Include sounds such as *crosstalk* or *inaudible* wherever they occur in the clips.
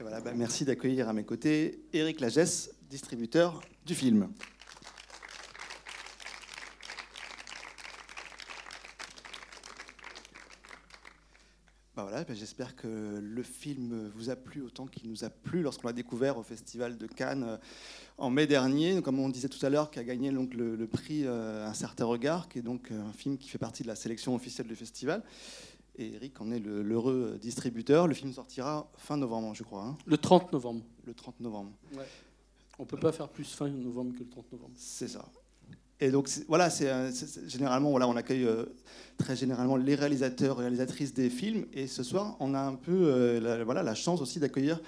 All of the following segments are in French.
Voilà, bah, merci d'accueillir à mes côtés Éric Lagesse, distributeur du film. Bah voilà, bah J'espère que le film vous a plu autant qu'il nous a plu lorsqu'on l'a découvert au Festival de Cannes euh, en mai dernier. Comme on disait tout à l'heure, qui a gagné donc le, prix euh, Un certain regard, qui est donc euh, un film qui fait partie de la sélection officielle du festival. Et Eric en est le- l'heureux distributeur. Le film sortira fin novembre, je crois. hein, Le 30 novembre. le 30 novembre. On peut pas faire plus fin novembre que le 30 novembre. C'est ça. Et donc voilà, c'est généralement voilà, on accueille euh, très généralement les réalisateurs, réalisatrices des films. Et ce soir, on a un peu euh, la, voilà la chance aussi d'accueillir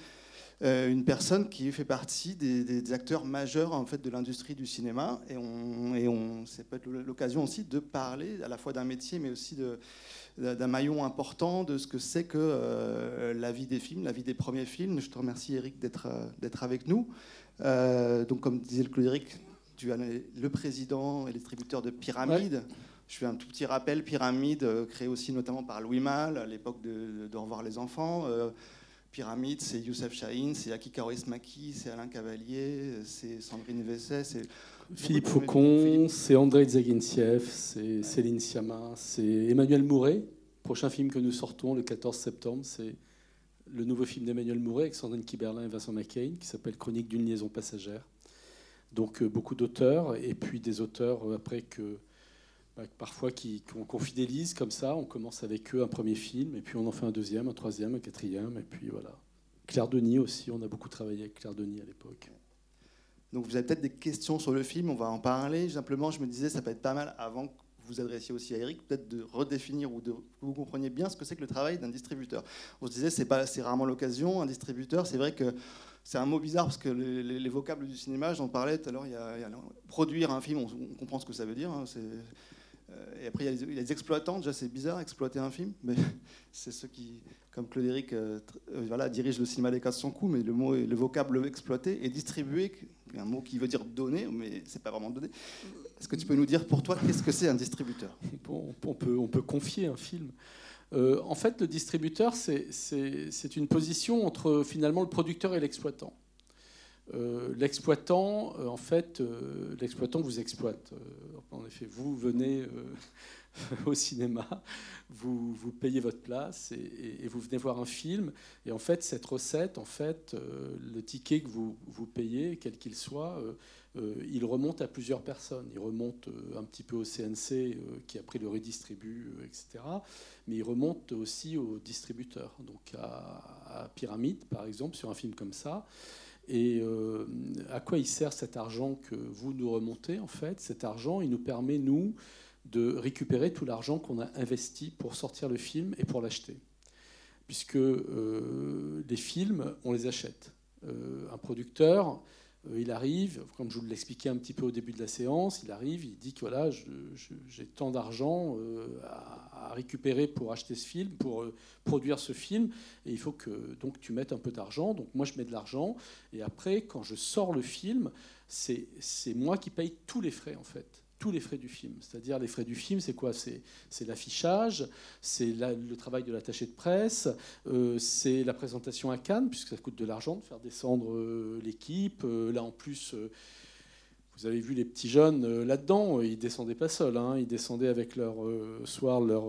euh, une personne qui fait partie des, des- des acteurs majeurs en fait de l'industrie du cinéma. Et on, et on c'est peut-être l'occasion aussi de parler à la fois d'un métier, mais aussi de d'un maillon important de ce que c'est que euh, la vie des films, la vie des premiers films. Je te remercie Eric d'être euh, d'être avec nous. Euh, donc comme disait le Claude Eric, tu es le président et le distributeur de Pyramide. Je fais un tout petit rappel, Pyramide, créé aussi notamment par Louis Malle à l'époque de, de Au revoir les enfants. Pyramide, c'est Youssef Chahine, c'est Akiko Ismaki, c'est Alain Cavalier, c'est Sandrine Vesset, c'est Philippe Faucon, c'est André Zagintiev, c'est Céline Sciamma, c'est Emmanuel Mouret. Prochain film que nous sortons le 14 septembre, c'est le nouveau film d'Emmanuel Mouret avec Sandrine Kiberlin et Vincent McCain qui s'appelle Chronique d'une liaison passagère. Donc euh, beaucoup d'auteurs et puis des auteurs euh, après que bah, parfois qu'on fidélise comme ça. On commence avec eux un premier film et puis on en fait un deuxième, un troisième, un quatrième et puis voilà. Claire Denis aussi, on a beaucoup travaillé avec Claire Denis à l'époque. Donc vous avez peut-être des questions sur le film, on va en parler. Simplement, je me disais, ça peut être pas mal avant que vous adressiez aussi à Eric, peut-être de redéfinir ou de que vous compreniez bien ce que c'est que le travail d'un distributeur. On se disait, c'est rarement l'occasion. Un distributeur, c'est vrai que c'est un mot bizarre parce que les, les- les vocables du cinéma, j'en parlais tout à l'heure. Il y a, produire un film, on, comprend ce que ça veut dire. hein, et après, il y, a les, exploitants. Déjà, c'est bizarre exploiter un film, mais *laughs* c'est ceux qui, comme Claude Eric, euh, euh, voilà, dirige le cinéma des 400 coups, mais le mot, le vocable exploiter est un mot qui veut dire donner, mais c'est pas vraiment donner. Est-ce que tu peux nous dire pour toi qu'est-ce que c'est un distributeur? *laughs* On, peut, on peut confier un film. Euh, en fait, le distributeur, c'est une position entre finalement le producteur et l'exploitant. Euh, l'exploitant, euh, en fait, euh, l'exploitant vous exploite. En effet, vous venez *laughs* au cinéma, vous, vous payez votre place et, vous venez voir un film. Et en fait, cette recette, en fait, le ticket que vous, vous payez, quel qu'il soit, il remonte à plusieurs personnes. Il remonte un petit peu au CNC qui après le redistribue, etc. Mais il remonte aussi aux distributeurs, donc à, à Pyramide par exemple, sur un film comme ça. Et euh, à quoi il sert cet argent que vous nous remontez En fait, cet argent, il nous permet, nous, de récupérer tout l'argent qu'on a investi pour sortir le film et pour l'acheter. Puisque euh, les films, on les achète. Euh, un producteur, il arrive, comme je vous l'expliquais un petit peu au début de la séance, il arrive, il dit que voilà, j'ai tant d'argent euh, à, récupérer pour acheter ce film, pour euh, produire ce film, et il faut que donc tu mettes un peu d'argent. Donc moi je mets de l'argent, et après quand je sors le film, c'est moi qui paye tous les frais en fait. Tous les frais du film. C'est-à-dire, les frais du film, c'est quoi? C'est l'affichage, c'est le travail de l'attaché de presse, euh, c'est la présentation à Cannes, puisque ça coûte de l'argent de faire descendre euh, l'équipe. Euh, là, en plus, vous avez vu les petits jeunes là-dedans, ils descendaient pas seuls, hein, ils descendaient avec leur soir leur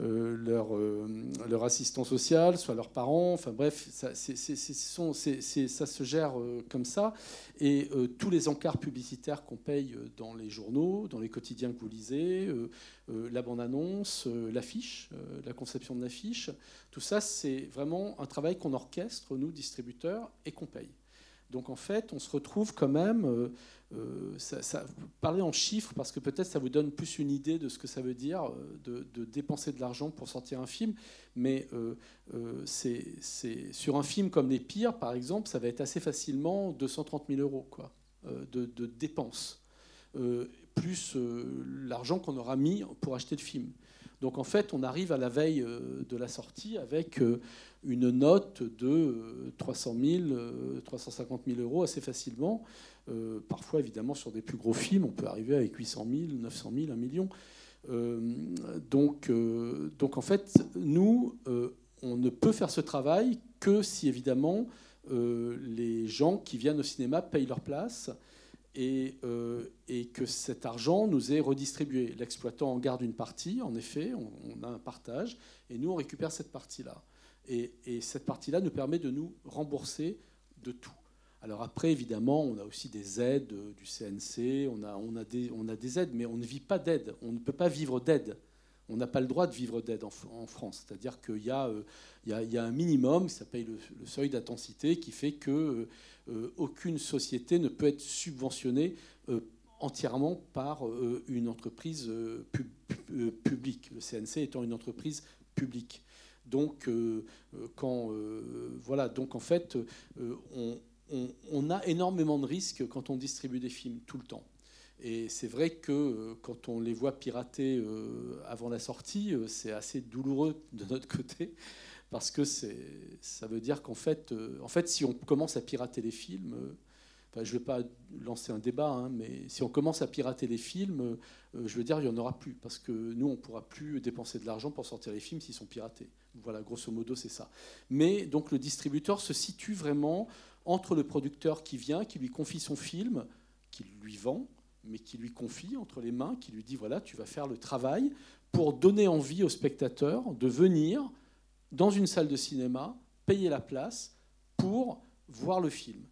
leur, euh, leur assistant social, soit leurs parents. Enfin bref, ça, ça se gère euh, comme ça. Et euh, tous les encarts publicitaires qu'on paye euh, dans les journaux, dans les quotidiens que vous lisez, euh, euh, la bande-annonce, euh, l'affiche, euh, la conception de l'affiche, tout ça, c'est vraiment un travail qu'on orchestre, nous, distributeurs, et qu'on paye. Donc en fait, on se retrouve quand même, euh, euh, ça, ça- parler en chiffres, parce que peut-être ça vous donne plus une idée de ce que ça veut dire euh, de, dépenser de l'argent pour sortir un film, mais euh, euh, c'est sur un film comme Les Pires, par exemple, ça va être assez facilement 230 000 euros quoi, euh, de, de dépenses, euh, plus euh, l'argent qu'on aura mis pour acheter le film. Donc en fait, on arrive à la veille euh, de la sortie avec euh, une note de euh, 300 000, euh, 350 000 euros assez facilement. Euh, parfois, évidemment, sur des plus gros films, on peut arriver avec 800 000, 900 000, 1 million. Euh, donc, euh, donc en fait, nous, on ne peut faire ce travail que si évidemment les gens qui viennent au cinéma payent leur place et, que cet argent nous est redistribué. L'exploitant en garde une partie, en effet, on, a un partage, et nous, on récupère cette partie-là. Et, cette partie-là nous permet de nous rembourser de tout. Alors après, évidemment, on a aussi des aides du CNC, on a, des, aides, mais on ne vit pas d'aide, on ne peut pas vivre d'aide. On n'a pas le droit de vivre d'aide en, France. C'est-à-dire qu'il y, euh, a un minimum qui s'appelle le, seuil d'intensité qui fait que euh, euh, aucune société ne peut être subventionnée entièrement par une entreprise publique, le CNC étant une entreprise publique. Donc, quand, voilà, donc en fait, on, on, a énormément de risques quand on distribue des films tout le temps. Et c'est vrai que euh, quand on les voit pirater euh, avant la sortie, euh, c'est assez douloureux *laughs* de notre côté, parce que ça veut dire qu'en fait, en fait, si on commence à pirater les films, je ne vais pas lancer un débat, hein, mais si on commence à pirater les films, je veux dire, il n'y en aura plus, parce que nous, on ne pourra plus dépenser de l'argent pour sortir les films s'ils sont piratés. Voilà, grosso modo, c'est ça. Mais donc le distributeur se situe vraiment entre le producteur qui vient, qui lui confie son film, qui lui vend, mais qui lui confie entre les mains, qui lui dit voilà, tu vas faire le travail pour donner envie au spectateur de venir dans une salle de cinéma, payer la place pour voir le film.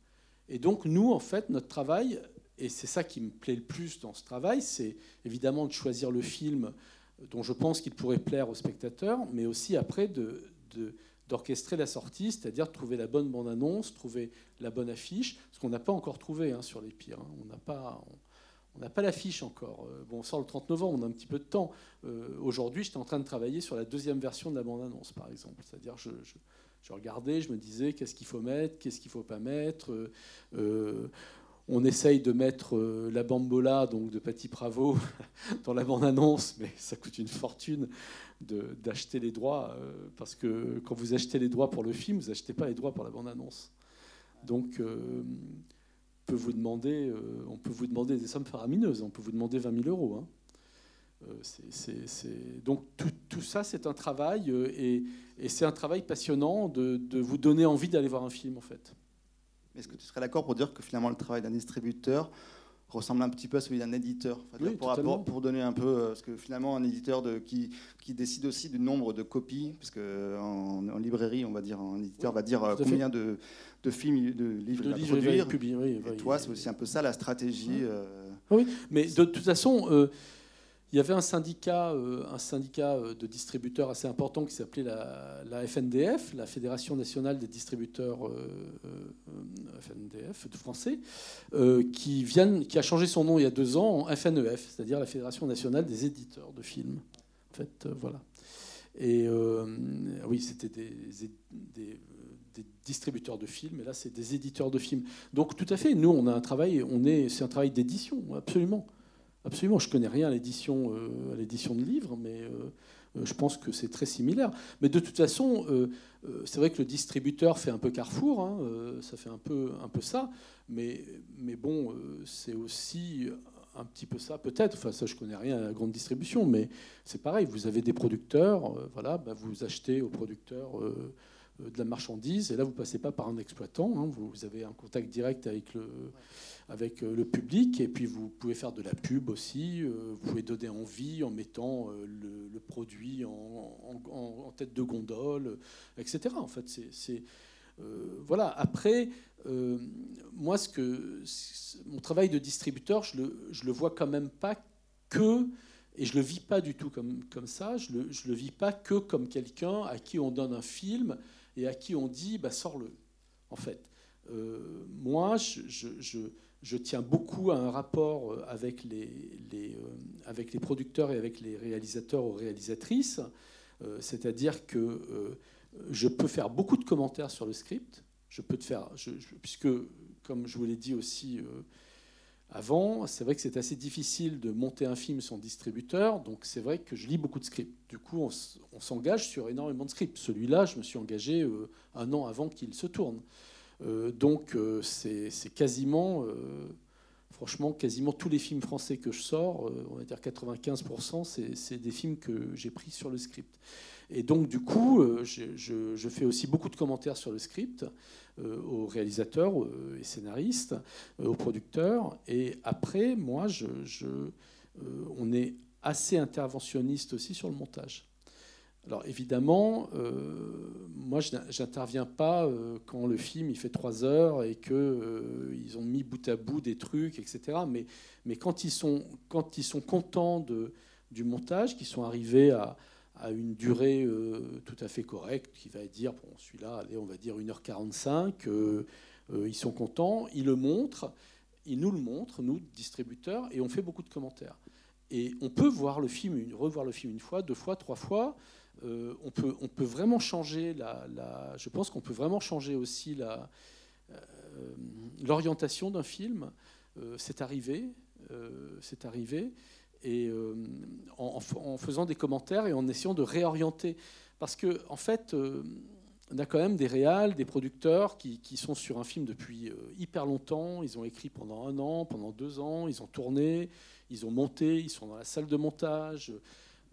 Et donc nous, en fait, notre travail, et c'est ça qui me plaît le plus dans ce travail, c'est évidemment de choisir le film dont je pense qu'il pourrait plaire au spectateur, mais aussi après de d'orchestrer la sortie, c'est-à-dire trouver la bonne bande-annonce, trouver la bonne affiche, ce qu'on n'a pas encore trouvé hein, sur les pires. Hein. On n'a pas, l'affiche encore. Euh, bon, on sort le 30 novembre, on a un petit peu de temps. Euh, aujourd'hui, j'étais en train de travailler sur la deuxième version de la bande-annonce, par exemple. C'est-à-dire, je, regardais, je me disais qu'est-ce qu'il faut mettre, qu'est-ce qu'il ne faut pas mettre. Euh, on essaye de mettre la bambola, donc de Patti Bravo, *laughs* dans la bande-annonce, mais ça coûte une fortune d'acheter les droits, euh, parce que quand vous achetez les droits pour le film, vous n'achetez pas les droits pour la bande-annonce. Donc, euh, peut vous demander, euh, on peut vous demander des sommes faramineuses, on peut vous demander 20 000 euros. Hein. Donc tout, tout ça, c'est un travail, et, et c'est un travail passionnant de, de vous donner envie d'aller voir un film, en fait. Est-ce que tu serais d'accord pour dire que finalement le travail d'un distributeur, ressemble un petit peu à celui d'un éditeur. pour, pour, donner un peu, euh, parce que finalement, un éditeur de, qui, qui, décide aussi du nombre de copies, parce qu'en en, librairie, on va dire, un éditeur va dire euh, combien de, de, films, de livres il va produire. et toi, c'est aussi un peu ça la stratégie. Euh. Oui, mais de toute façon, il y avait un syndicat, euh, un syndicat euh, de distributeurs assez important qui s'appelait la, FNDF, la Fédération nationale des distributeurs euh, FNDF de français, qui, vient, qui a changé son nom il y a deux ans en FNEF, c'est-à-dire la Fédération nationale des éditeurs de films. En fait, voilà. Et oui, c'était des, distributeurs de films, et là, c'est des éditeurs de films. Donc, tout à fait, nous, on a un travail, on est, c'est un travail d'édition, absolument. Absolument, je connais rien à l'édition, euh, à l'édition de livres, mais euh, euh, je pense que c'est très similaire. Mais de toute façon, c'est vrai que le distributeur fait un peu Carrefour, hein, ça fait un peu, un peu ça, mais, mais bon, c'est aussi un petit peu ça, peut-être. Enfin, ça, je connais rien à la grande distribution, mais c'est pareil. Vous avez des producteurs, voilà, bah, vous achetez aux producteurs de la marchandise, et là, vous passez pas par un exploitant. Hein, vous, avez un contact direct avec le avec euh, le public. Et puis vous pouvez faire de la pub aussi. Euh, vous pouvez donner envie en mettant euh, le, produit en, tête de gondole, etc. En fait, c'est voilà. Après, moi, ce que mon travail de distributeur, je le, je le vois quand même pas que et je le vis pas du tout comme, comme ça. Je le, je le vis pas que comme quelqu'un à qui on donne un film et à qui on dit bah, sors-le. En fait, moi, je, je, je tiens beaucoup à un rapport euh, avec les, les, euh, avec les producteurs et avec les réalisateurs ou réalisatrices. Euh, c'est-à-dire que je peux faire beaucoup de commentaires sur le script. Je peux te faire, puisque, comme je vous l'ai dit aussi avant, c'est vrai que c'est assez difficile de monter un film sans distributeur. Donc c'est vrai que je lis beaucoup de scripts. Du coup, on, s'engage sur énormément de scripts. Celui-là, je me suis engagé un an avant qu'il se tourne. Euh, donc euh, c'est quasiment, euh, franchement, quasiment tous les films français que je sors, on va dire 95%, c'est des films que j'ai pris sur le script. Et donc, du coup, je, fais aussi beaucoup de commentaires sur le script aux réalisateurs et scénaristes, aux producteurs. Et après, moi, on est assez interventionniste aussi sur le montage. Alors évidemment, euh, moi je n'interviens pas euh, quand le film il fait trois heures et qu'ils euh, ils ont mis bout à bout des trucs, etc. Mais, mais quand, ils sont, quand ils sont contents de, du montage, qu'ils sont arrivés à, à une durée tout à fait correcte, qui va dire, bon celui-là, allez, on va dire 1h45, ils sont contents, ils le montrent, ils nous le montrent, nous, distributeurs, et on fait beaucoup de commentaires. Et on peut voir le film, revoir le film une fois, deux fois, trois fois. Euh, on, peut, on peut vraiment changer la, je pense qu'on peut vraiment changer aussi la, euh, l'orientation d'un film. Euh, c'est arrivé, c'est arrivé, et en, faisant des commentaires et en essayant de réorienter, parce que en fait, on a quand même des réals, des producteurs qui, sont sur un film depuis hyper longtemps. Ils ont écrit pendant un an, pendant deux ans, ils ont tourné. Ils ont monté, ils sont dans la salle de montage,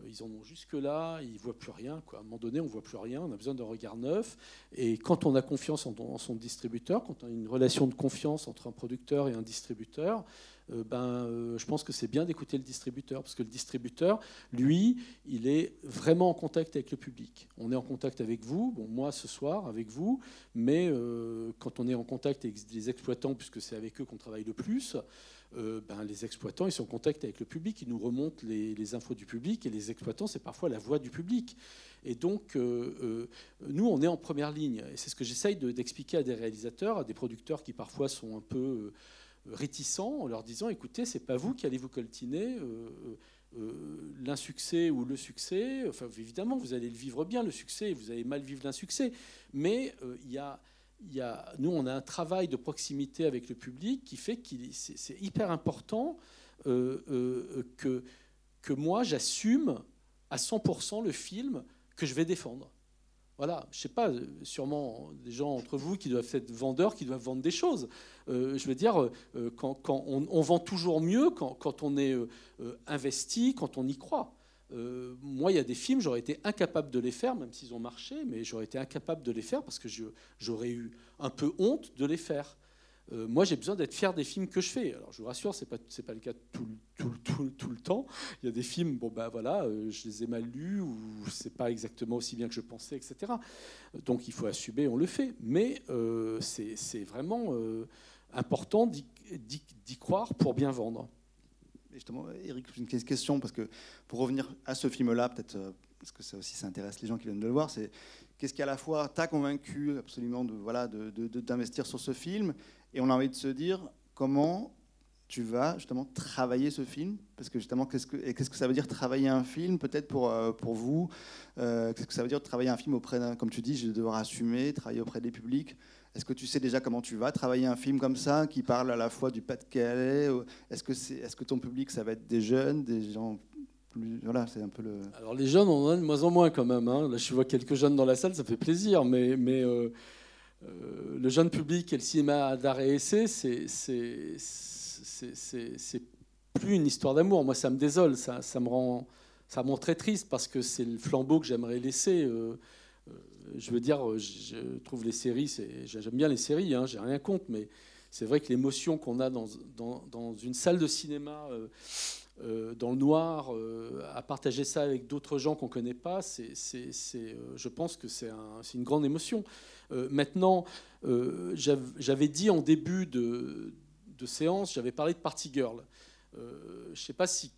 ils en ont jusque-là, ils ne voient plus rien. À un moment donné, on ne voit plus rien, on a besoin d'un regard neuf. Et quand on a confiance en, son distributeur, quand on a une relation de confiance entre un producteur et un distributeur, euh, ben, euh, je pense que c'est bien d'écouter le distributeur, parce que le distributeur, lui, il est vraiment en contact avec le public. On est en contact avec vous, bon, moi ce soir avec vous, mais quand on est en contact avec les exploitants, puisque c'est avec eux qu'on travaille le plus, euh, ben, les exploitants ils sont en contact avec le public, ils nous remontent les, infos du public, et les exploitants, c'est parfois la voix du public. Et donc, euh, euh, nous, on est en première ligne. Et c'est ce que j'essaye d'expliquer à des réalisateurs, à des producteurs qui parfois sont un peu réticents, en leur disant, écoutez, c'est pas vous qui allez vous coltiner. l'insuccès ou le succès, enfin évidemment vous allez le vivre bien le succès, vous allez mal vivre l'insuccès, mais il y a nous, on a un travail de proximité avec le public qui fait que c'est hyper important euh, euh, que, que moi, j'assume à 100% le film que je vais défendre. Voilà, je sais pas, sûrement des gens entre vous qui doivent être vendeurs, qui doivent vendre des choses. Euh, je veux dire, quand, on, vend toujours mieux quand, on est investi, quand on y croit. Euh, moi, il y a des films, j'aurais été incapable de les faire, même s'ils ont marché, mais j'aurais été incapable de les faire parce que j'aurais eu un peu honte de les faire. Euh, moi, j'ai besoin d'être fier des films que je fais. Alors, je vous rassure, c'est pas pas le cas tout, tout, tout, tout, le temps. Il y a des films, bon ben voilà, euh, je les ai mal lus ou c'est pas exactement aussi bien que je pensais, etc. Donc, il faut assumer, on le fait. Mais c'est vraiment important d'y croire pour bien vendre justement, Eric, une question, parce que pour revenir à ce film-là, peut-être, euh, parce que ça aussi, ça intéresse les gens qui viennent de le voir, c'est qu'est-ce qui à la fois t'a convaincu absolument de voilà d'investir de, sur ce film, et on a envie de se dire comment tu vas justement travailler ce film Parce que justement, qu'est-ce que, que ça veut dire travailler un film Peut-être pour, euh, pour vous, euh, qu'est-ce que ça veut dire travailler un film auprès d'un, comme tu dis, je vais devoir assumer, travailler auprès des publics est-ce que tu sais déjà comment tu vas travailler un film comme ça, qui parle à la fois du Pas-de-Calais Est-ce que, c'est, est-ce que ton public, ça va être des jeunes, des gens. Voilà, c'est un peu le... Alors les jeunes, on en a de moins en moins quand même. Hein. Là, je vois quelques jeunes dans la salle, ça fait plaisir. Mais, euh, le jeune public et le cinéma d'art et essai, c'est, plus une histoire d'amour. Moi, ça me désole. Ça, me rend, très triste parce que c'est le flambeau que j'aimerais laisser. Euh, je veux dire, je trouve les séries, j'aime bien les séries, hein, j'ai rien contre, mais c'est vrai que l'émotion qu'on a dans, une salle de cinéma, euh, euh, dans le noir, euh, à partager ça avec d'autres gens qu'on ne connaît pas, c'est, je pense que c'est un, une grande émotion. maintenant, j'avais dit en début de, séance, j'avais parlé de Party Girl. je ne sais pas si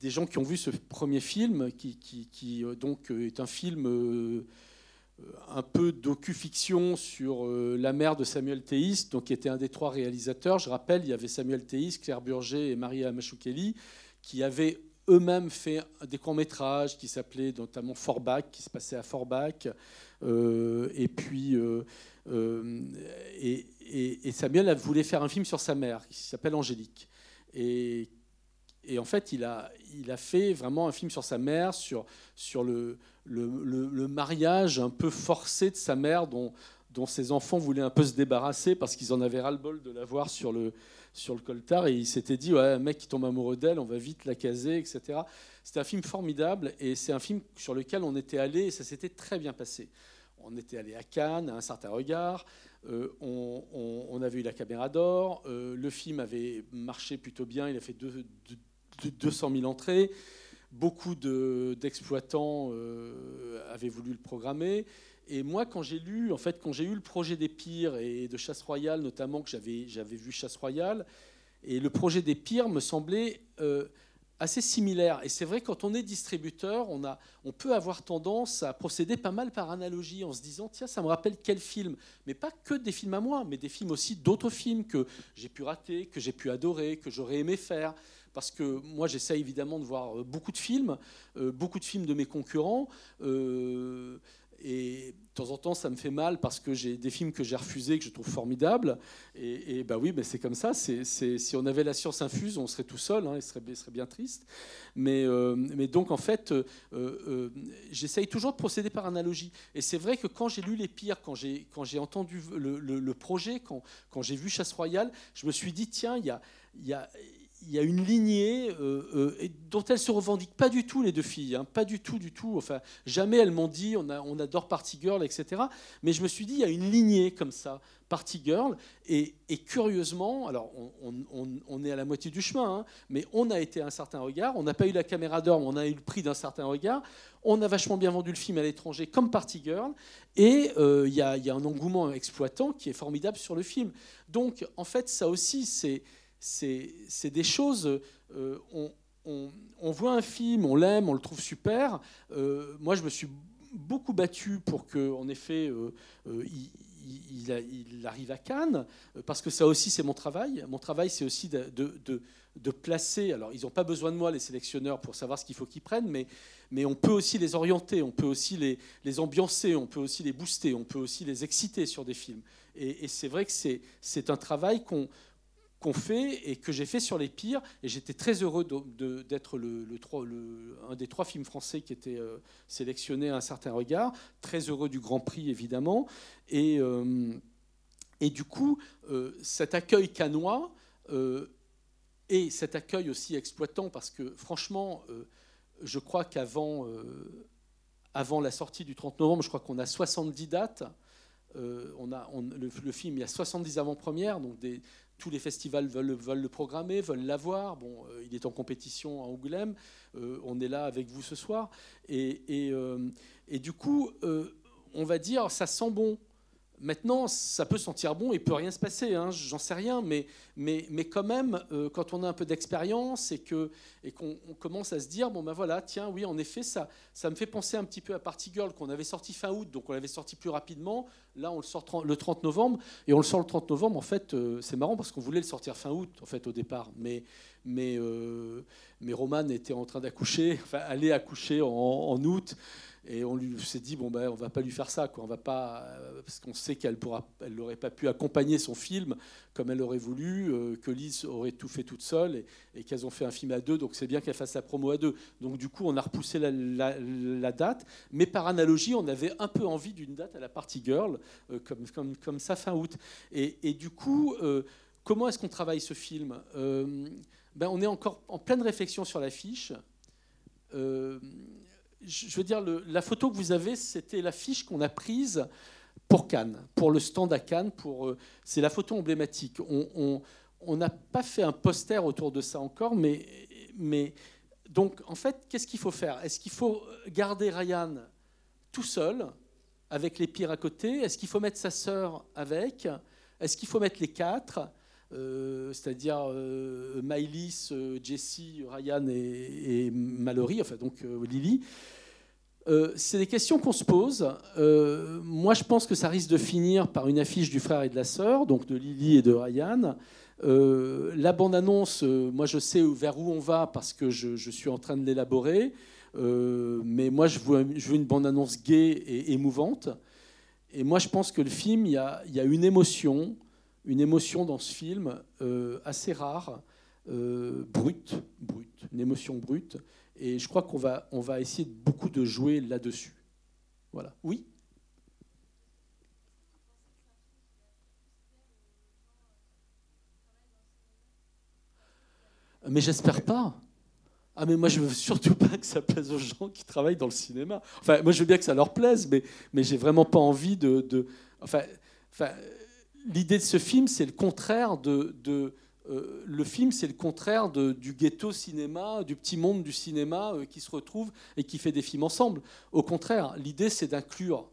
des gens qui ont vu ce premier film, qui, donc est un film un peu docu-fiction sur euh, la mère de Samuel Théis, donc qui était un des trois réalisateurs. Je rappelle, il y avait Samuel Théis, Claire Burger et Maria Machoukeli, qui avaient eux-mêmes fait des courts-métrages qui s'appelaient notamment Forbach, qui se passait à Forbach. Euh, et puis, euh, et, et, Samuel voulait faire un film sur sa mère, qui s'appelle Angélique. Et, en fait, il a, il a fait vraiment un film sur sa mère, sur, sur le, le, mariage un peu forcé de sa mère, dont, dont ses enfants voulaient un peu se débarrasser parce qu'ils en avaient ras-le-bol de la voir sur le, sur le coltard. Et il s'était dit, ouais, un mec qui tombe amoureux d'elle, on va vite la caser, etc. C'était un film formidable et c'est un film sur lequel on était allé et ça s'était très bien passé. On était allé à Cannes, à un certain regard. Euh, on, avait eu la caméra d'or. Euh, le film avait marché plutôt bien. Il a fait 200 000 entrées. Beaucoup d'exploitants euh, avaient voulu le programmer. Et moi, quand j'ai lu, en fait, quand j'ai eu le projet des pires et de Chasse Royale, notamment que j'avais, vu Chasse Royale, et le projet des pires me semblait euh, assez similaire. Et c'est vrai, quand on est distributeur, on, a, on peut avoir tendance à procéder pas mal par analogie, en se disant, tiens, ça me rappelle quel film? Mais pas que des films à moi, mais des films aussi d'autres films que j'ai pu rater, que j'ai pu adorer, que j'aurais aimé faire parce que moi j'essaie évidemment de voir beaucoup de films, euh, beaucoup de films de mes concurrents. Euh, et de temps en temps, ça me fait mal parce que j'ai des films que j'ai refusés, que je trouve formidables. Et, bah oui, mais c'est comme ça. Si on avait la science infuse, on serait tout seul, hein, il, serait, bien triste. Mais, euh, mais donc, en fait, euh, euh, j'essaye toujours de procéder par analogie. Et c'est vrai que quand j'ai lu Les Pires, quand j'ai, entendu le, projet, quand, quand j'ai vu Chasse Royale, je me suis dit, tiens, il y a il y a une lignée euh, euh, dont elles se revendiquent pas du tout les deux filles, hein, pas du tout, du tout. Enfin, jamais elles m'ont dit on, adore Party Girl, etc. Mais je me suis dit il y a une lignée comme ça, Party Girl, et, curieusement, alors on, est à la moitié du chemin, hein, mais on a été à un certain regard. On n'a pas eu la caméra d'or, mais on a eu le prix d'un certain regard. On a vachement bien vendu le film à l'étranger comme Party Girl, et euh, il y, a un engouement exploitant qui est formidable sur le film. Donc en fait, ça aussi c'est c'est des choses. Euh, on, voit un film, on l'aime, on le trouve super. Euh, moi, je me suis beaucoup battu pour que, en effet, euh, il, arrive à Cannes, parce que ça aussi, c'est mon travail. Mon travail, c'est aussi de, placer. Alors, ils n'ont pas besoin de moi, les sélectionneurs, pour savoir ce qu'il faut qu'ils prennent, mais, on peut aussi les orienter, on peut aussi les, ambiancer, on peut aussi les booster, on peut aussi les exciter sur des films. Et c'est vrai que c'est un travail qu'on qu'on fait et que j'ai fait sur les pires. Et j'étais très heureux d'être le, un des trois films français qui était euh, sélectionné à un certain regard. Très heureux du Grand Prix, évidemment. Et, euh, et du coup, euh, cet accueil canois et cet accueil aussi exploitant, parce que franchement, je crois qu'avant avant la sortie du 30 novembre, je crois qu'on a 70 dates. on a, le, le, film, il y a 70 avant-premières, donc des, tous les festivals veulent, le programmer, veulent l'avoir. Bon, euh, il est en compétition à Angoulême. Euh, on est là avec vous ce soir. Et, et, euh, et du coup, on va dire, ça sent bon. Maintenant, ça peut sentir bon, il peut rien se passer, hein, j'en sais rien, mais, mais, mais quand même, euh, quand on a un peu d'expérience et qu'on et qu'on commence à se dire, bon ben voilà, tiens, oui, en effet, ça, ça me fait penser un petit peu à Party Girl qu'on avait sorti fin août, donc on l'avait sorti plus rapidement. Là, on le sort le 30 novembre, et on le sort le 30 novembre, en fait, euh, c'est marrant parce qu'on voulait le sortir fin août, en fait, au départ, mais, mais, euh, mais Roman était en train d'accoucher, *laughs* enfin, aller accoucher en août. Et on lui s'est dit bon ben on va pas lui faire ça quoi. On va pas euh, parce qu'on sait qu'elle pourra, elle n'aurait pas pu accompagner son film comme elle aurait voulu, euh, que Lise aurait tout fait toute seule et, qu'elles ont fait un film à deux. Donc c'est bien qu'elle fasse la promo à deux. Donc du coup on a repoussé la, date, mais par analogie on avait un peu envie d'une date à la Party Girl euh, comme, comme, comme ça fin août. Et, du coup comment est-ce qu'on travaille ce film ben, on est encore en pleine réflexion sur l'affiche je veux dire, la photo que vous avez, c'était l'affiche qu'on a prise pour Cannes, pour le stand à Cannes. Euh, c'est la photo emblématique. On n'a pas fait un poster autour de ça encore, mais donc en fait, qu'est-ce qu'il faut faire? Est-ce qu'il faut garder Ryan tout seul, avec les pires à côté? Est-ce qu'il faut mettre sa sœur avec? Est-ce qu'il faut mettre les quatre? Euh, c'est-à-dire euh, euh, Jessie, Ryan et, Mallory, enfin donc euh, Lily. c'est des questions qu'on se pose. moi, je pense que ça risque de finir par une affiche du frère et de la sœur, donc de Lily et de Ryan. la bande-annonce, moi, je sais vers où on va parce que je, suis en train de l'élaborer. mais moi, je veux, une bande-annonce gaie et émouvante. Et moi, je pense que le film, il y a une émotion, une émotion dans ce film euh, assez rare, euh, brute, brute, une émotion brute. Et je crois qu'on va, on va essayer beaucoup de jouer là-dessus. Voilà. Oui? Mais j'espère pas. Ah mais moi je veux surtout pas que ça plaise aux gens qui travaillent dans le cinéma. Enfin moi je veux bien que ça leur plaise, mais mais j'ai vraiment pas envie de, de enfin l'idée de ce film c'est le contraire de, euh, le film, c'est le contraire du ghetto cinéma, du petit monde du cinéma euh, qui se retrouve et qui fait des films ensemble. Au contraire, l'idée, c'est d'inclure,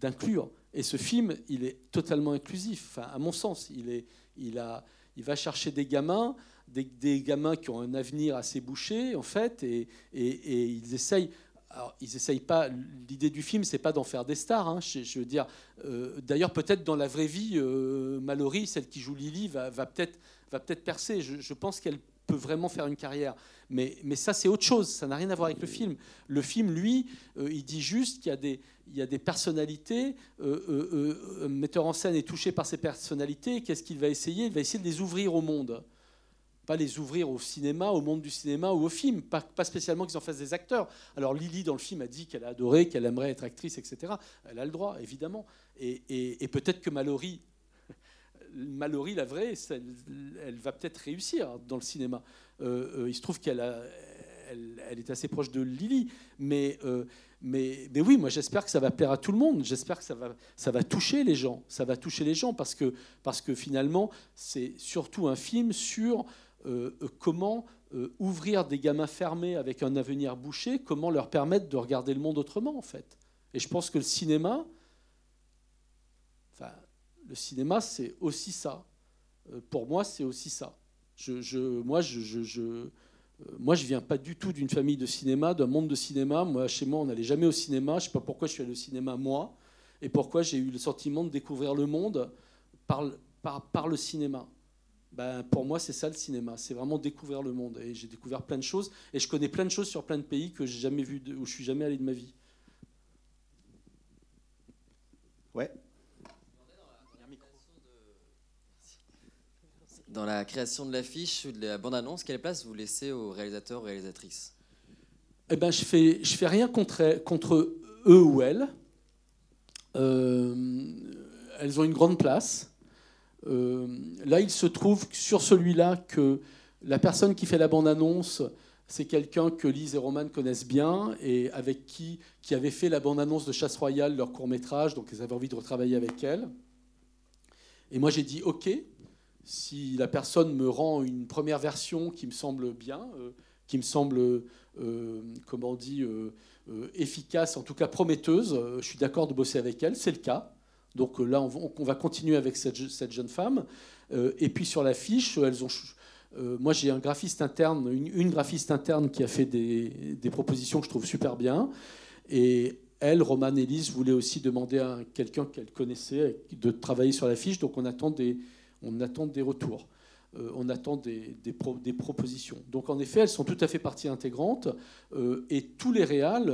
d'inclure. Et ce film, il est totalement inclusif. À mon sens, il va chercher des gamins, des, gamins qui ont un avenir assez bouché, en fait, et ils essayent alors, ils pas. L'idée du film, c'est pas d'en faire des stars. Hein. je, veux dire, euh, d'ailleurs, peut-être dans la vraie vie, euh, Mallory, celle qui joue Lily, va, va peut-être va peut-être percer. Je, pense qu'elle peut vraiment faire une carrière. Mais, mais ça, c'est autre chose. Ça n'a rien à voir avec le film. Le film, lui, euh, il dit juste qu'il y a des, il y a des personnalités. Euh, metteur en scène est touché par ces personnalités. Qu'est-ce qu'il va essayer? Il va essayer de les ouvrir au monde pas les ouvrir au cinéma, au monde du cinéma ou au film, pas, spécialement qu'ils en fassent des acteurs. Alors Lily, dans le film, a dit qu'elle a adoré, qu'elle aimerait être actrice, etc. Elle a le droit, évidemment. Et, peut-être que Mallory, *laughs* Mallory, la vraie, elle, va peut-être réussir dans le cinéma. Euh, euh, il se trouve qu'elle elle, est assez proche de Lily, mais, euh, mais, mais oui, moi j'espère que ça va plaire à tout le monde. J'espère que ça va, ça va toucher les gens. Ça va toucher les gens parce que, parce que finalement, c'est surtout un film sur comment euh, ouvrir des gamins fermés avec un avenir bouché, comment leur permettre de regarder le monde autrement, en fait. Et je pense que le cinéma, enfin, le cinéma, c'est aussi ça. pour moi, c'est aussi ça. Moi, je, je, moi, je viens pas du tout d'une famille de cinéma, d'un monde de cinéma. Moi, chez moi, on n'allait jamais au cinéma. Je sais pas pourquoi je suis allé au cinéma moi, et pourquoi j'ai eu le sentiment de découvrir le monde par le cinéma. Ben, pour moi, c'est ça le cinéma. C'est vraiment découvrir le monde. Et j'ai découvert plein de choses. Et je connais plein de choses sur plein de pays que j'ai jamais vu, où je suis jamais allé de ma vie. Ouais. Dans la création de l'affiche ou de la bande-annonce, quelle place vous laissez aux réalisateurs ou réalisatrices? Eh ben, je fais, je fais rien contre, contre eux ou elles. Euh, elles ont une grande place. Euh, là, il se trouve sur celui-là que la personne qui fait la bande-annonce, c'est quelqu'un que Lise et Roman connaissent bien et avec qui, qui avait fait la bande-annonce de Chasse Royale, leur court-métrage, donc ils avaient envie de retravailler avec elle. Et moi, j'ai dit OK, si la personne me rend une première version qui me semble bien, euh, qui me semble, euh, on dit, efficace, en tout cas prometteuse, je suis d'accord de bosser avec elle, c'est le cas. Donc euh, là, on, va continuer avec cette, jeune femme. Euh, et puis sur l'affiche, elles ont. Euh, moi, j'ai un graphiste interne, une, graphiste interne qui a fait des, propositions que je trouve super bien. Et elle, Romane Elise, voulait aussi demander à quelqu'un qu'elle connaissait de travailler sur l'affiche. Donc on attend des, on attend des retours. on attend des, des, propositions. Donc en effet, elles sont tout à fait partie intégrante. et tous les réals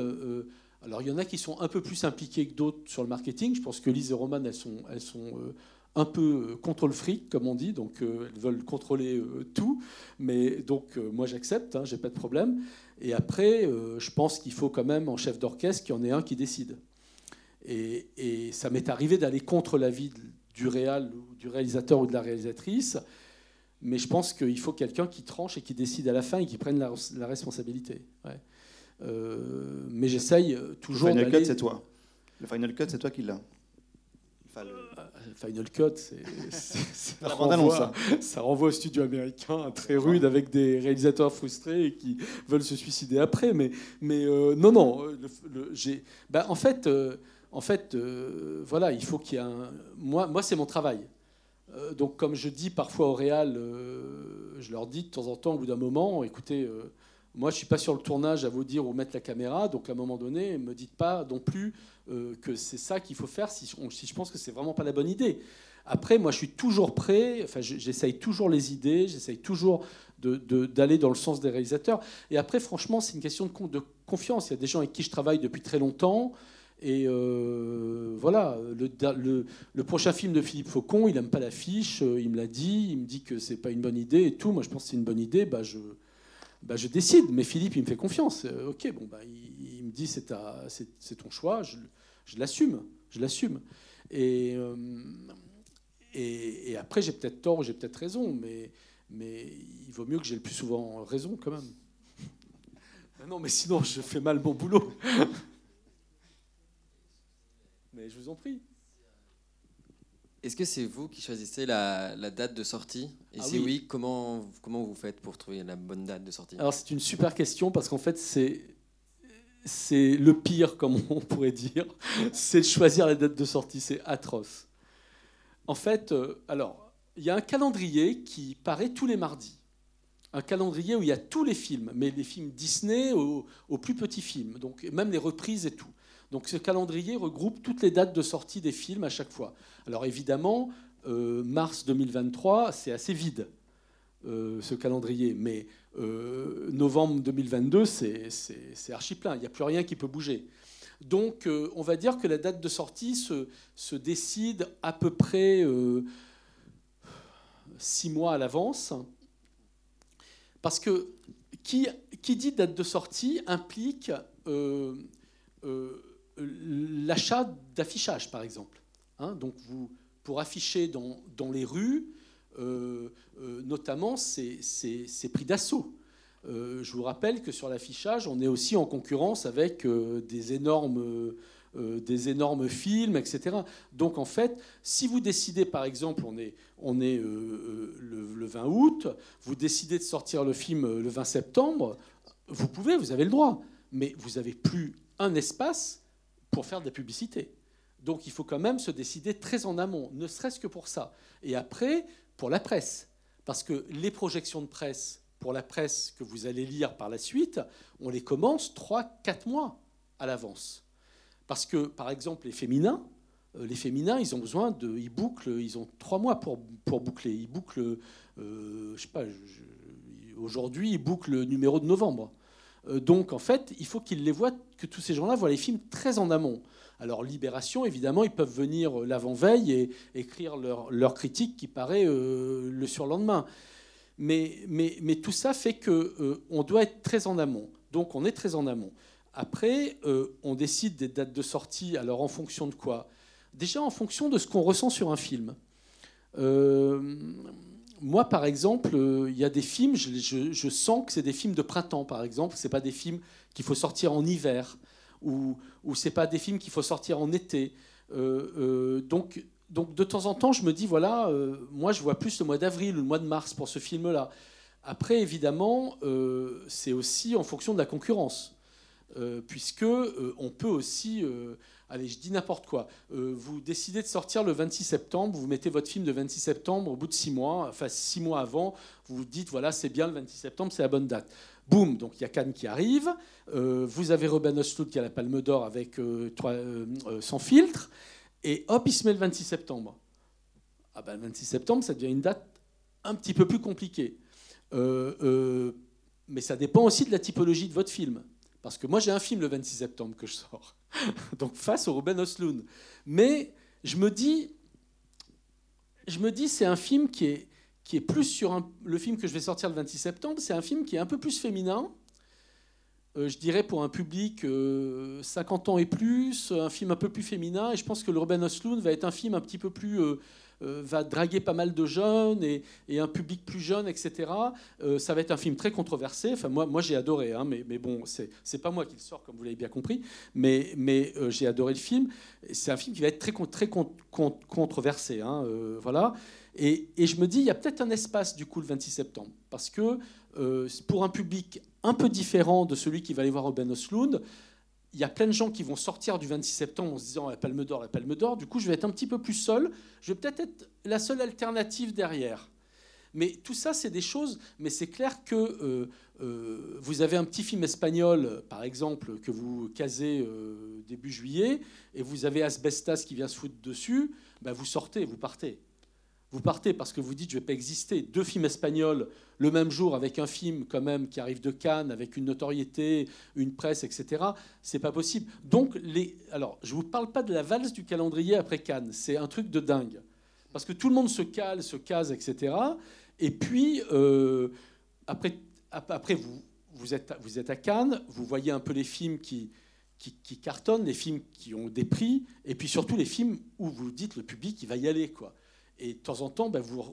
alors il y en a qui sont un peu plus impliqués que d'autres sur le marketing. Je pense que Lise et Roman, elles sont, elles sont euh, un peu euh, contre le fric, comme on dit, donc euh, elles veulent contrôler tout. Mais donc moi j'accepte, hein, j'ai pas de problème. Et après, je pense qu'il faut quand même en chef d'orchestre qu'il y en ait un qui décide. Et, ça m'est arrivé d'aller contre l'avis du réal, du réalisateur ou de la réalisatrice. Mais je pense qu'il faut quelqu'un qui tranche et qui décide à la fin et qui prenne la, responsabilité. Euh, mais j'essaye toujours. Le Final Cut, c'est toi. Le Final Cut, c'est toi qui l'as. Enfin, le... Euh, Final Cut, *laughs* ça, renvoie, ça. renvoie au studio américain très rude avec des réalisateurs frustrés qui veulent se suicider après. Mais, mais euh, non, non. ben, en fait, en fait voilà, il faut qu'il y ait un. Moi, moi c'est mon travail. donc, comme je dis parfois au Réal, je leur dis de temps en temps, au bout d'un moment, écoutez, moi, je ne suis pas sur le tournage à vous dire où mettre la caméra, donc à un moment donné, ne me dites pas non plus euh, que c'est ça qu'il faut faire si, je pense que c'est vraiment pas la bonne idée. Après, moi, je suis toujours prêt, enfin, j'essaye toujours les idées, j'essaye toujours d'aller dans le sens des réalisateurs. Et après, franchement, c'est une question de, confiance. Il y a des gens avec qui je travaille depuis très longtemps. Et euh, voilà, le, le, prochain film de Philippe Faucon, il n'aime pas l'affiche, euh, il me l'a dit, il me dit que c'est pas une bonne idée et tout. Moi, je pense que c'est une bonne idée. Bah, je, bah, je décide. Mais Philippe, il me fait confiance. Euh, ok, bon, bah, il, me dit c'est, c'est, ton choix, je, l'assume. Je l'assume. Euh, et, et, après, j'ai peut-être tort, j'ai peut-être raison, mais, mais il vaut mieux que j'ai le plus souvent raison quand même. Ah non, mais sinon, je fais mal mon boulot. *laughs* mais je vous en prie. Est-ce que c'est vous qui choisissez la, date de sortie Et ah si oui. comment, comment vous faites pour trouver la bonne date de sortie Alors c'est une super question parce qu'en fait c'est c'est le pire, *laughs* comme on pourrait dire, c'est de choisir la date de sortie, c'est atroce. En fait, euh, alors, il y a un calendrier qui paraît tous les mardis. Un calendrier où il y a tous les films, mais les films Disney aux, plus petits films, donc même les reprises et tout. Donc ce calendrier regroupe toutes les dates de sortie des films à chaque fois. Alors évidemment, euh, mars 2023, c'est assez vide, euh, ce calendrier, mais euh, novembre 2022, c'est archi plein, il n'y a plus rien qui peut bouger. Donc on va dire que la date de sortie se, se décide à peu près six mois à l'avance, parce que qui, qui, dit date de sortie implique l'achat d'affichage, par exemple. Hein. donc, vous, pour afficher dans, les rues, euh, euh, notamment, c'est pris d'assaut. Euh, je vous rappelle que sur l'affichage, on est aussi en concurrence avec des énormes des énormes films, etc. Donc en fait, si vous décidez, par exemple, on est, on est le, le, 20 août, vous décidez de sortir le film le 20 septembre, vous pouvez, vous avez le droit, mais vous n'avez plus un espace pour faire de la publicité. Donc il faut quand même se décider très en amont, ne serait-ce que pour ça. Et après, pour la presse. Parce que les projections de presse, pour la presse que vous allez lire par la suite, on les commence 3-4 mois à l'avance. Parce que, par exemple, les féminins, euh, les féminins, ils ont besoin de. Ils bouclent, ils ont 3 mois pour, pour boucler. Ils bouclent, euh, je sais pas, aujourd'hui, ils bouclent le numéro de novembre. Euh, donc en fait, il faut qu'ils les voient, que tous ces gens-là voient les films très en amont. Alors Libération, évidemment, ils peuvent venir euh, l'avant-veille et écrire leur, critique qui paraît euh, le surlendemain. Mais, mais, tout ça fait qu'on on doit être très en amont. Donc on est très en amont. Après, on décide des dates de sortie. Alors en fonction de quoi? Déjà en fonction de ce qu'on ressent sur un film moi, par exemple, euh, il y a des films, je, sens que c'est des films de printemps, par exemple. Ce pas des films qu'il faut sortir en hiver, ou, ou ce pas des films qu'il faut sortir en été. Euh, euh, donc, donc, de temps en temps, je me dis, voilà, moi, je vois plus le mois d'avril ou le mois de mars pour ce film-là. Après, évidemment, c'est aussi en fonction de la concurrence, puisque on peut aussi allez, je dis n'importe quoi. Euh, vous décidez de sortir le 26 septembre, vous mettez votre film de 26 septembre au bout de six mois, enfin six mois avant, vous vous dites voilà, c'est bien le 26 septembre, c'est la bonne date. Boum, donc il y a Cannes qui arrive. Euh, vous avez Robin Osloot qui a la Palme d'Or avec euh, sans filtre, et hop, il se met le 26 septembre. Ah ben, le 26 septembre, ça devient une date un petit peu plus compliquée. mais ça dépend aussi de la typologie de votre film. Parce que moi, j'ai un film le 26 septembre que je sors. *laughs* Donc, face au Ruben Osloon. Mais je me dis, je me dis, c'est un film qui est, qui est plus sur le film que je vais sortir le 26 septembre. C'est un film qui est un peu plus féminin. Euh, je dirais pour un public 50 euh, ans et plus, un film un peu plus féminin. Et je pense que le Ruben Osloon va être un film un petit peu plus euh, va draguer pas mal de jeunes et, un public plus jeune, etc. Euh, ça va être un film très controversé. Enfin, moi, moi j'ai adoré, hein, mais, mais, bon, c'est pas moi qui le sors, comme vous l'avez bien compris, mais, mais euh, j'ai adoré le film. C'est un film qui va être très, très controversé. Hein, voilà. Et, et, je me dis, il y a peut-être un espace, du coup, le 26 septembre, parce que pour un public un peu différent de celui qui va aller voir Robin Oslund, il y a plein de gens qui vont sortir du 26 septembre en se disant la Palme d'Or, la Palme d'Or. Du coup, je vais être un petit peu plus seul. Je vais peut-être être la seule alternative derrière. Mais tout ça, c'est des choses. Mais c'est clair que euh, euh, vous avez un petit film espagnol, par exemple, que vous casez euh, début juillet, et vous avez Asbestas qui vient se foutre dessus. Ben, vous sortez, vous partez. Vous partez parce que vous dites je vais pas exister. Deux films espagnols le même jour avec un film quand même qui arrive de Cannes avec une notoriété, une presse, etc. C'est pas possible. Donc les, alors je vous parle pas de la valse du calendrier après Cannes. C'est un truc de dingue parce que tout le monde se cale, se case, etc. Et puis euh, après, après vous vous êtes vous êtes à Cannes, vous voyez un peu les films qui qui, qui, cartonnent, les films qui ont des prix, et puis surtout les films où vous dites le public il va y aller quoi. Et de temps en temps, bah, vous,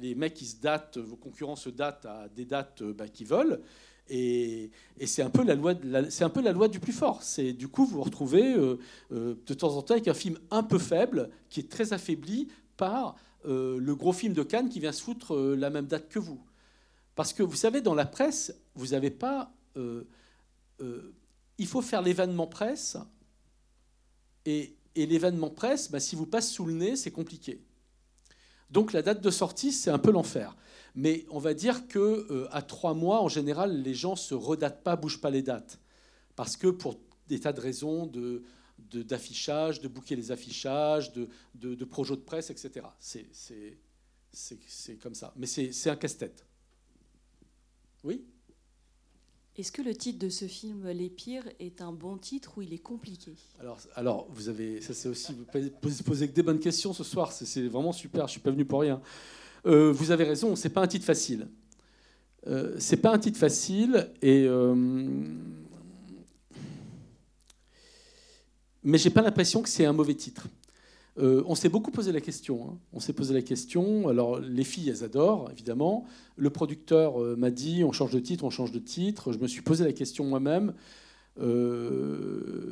les mecs qui se datent, vos concurrents se datent à des dates bah, qu'ils veulent. Et, c'est un peu la loi, du plus fort. Du coup vous vous retrouvez euh, euh, de temps en temps avec un film un peu faible qui est très affaibli par euh, le gros film de Cannes qui vient se foutre la même date que vous. Parce que vous savez, dans la presse, vous n'avez pas. il faut faire l'événement presse. Et, l'événement presse, bah, si vous passe sous le nez, c'est compliqué. Donc la date de sortie, c'est un peu l'enfer. Mais on va dire que euh, à trois mois, en général, les gens se redatent pas, bougent pas les dates, parce que pour des tas de raisons de d'affichage, de, bouquer les affichages, de, de, de projets de presse, etc. C'est comme ça. Mais c'est un casse-tête. Oui? Est-ce que le titre de ce film, Les Pires, est un bon titre ou il est compliqué? Alors, alors, vous avez, ça c'est aussi, vous posez que des bonnes questions ce soir, c'est vraiment super, je suis pas venu pour rien. Euh, vous avez raison, c'est pas un titre facile. Euh, c'est pas un titre facile et euh, mais j'ai pas l'impression que c'est un mauvais titre. Euh, on s'est beaucoup posé la question. Hein. On s'est posé la question. Alors les filles, elles adorent évidemment. Le producteur m'a dit on change de titre, on change de titre. Je me suis posé la question moi-même.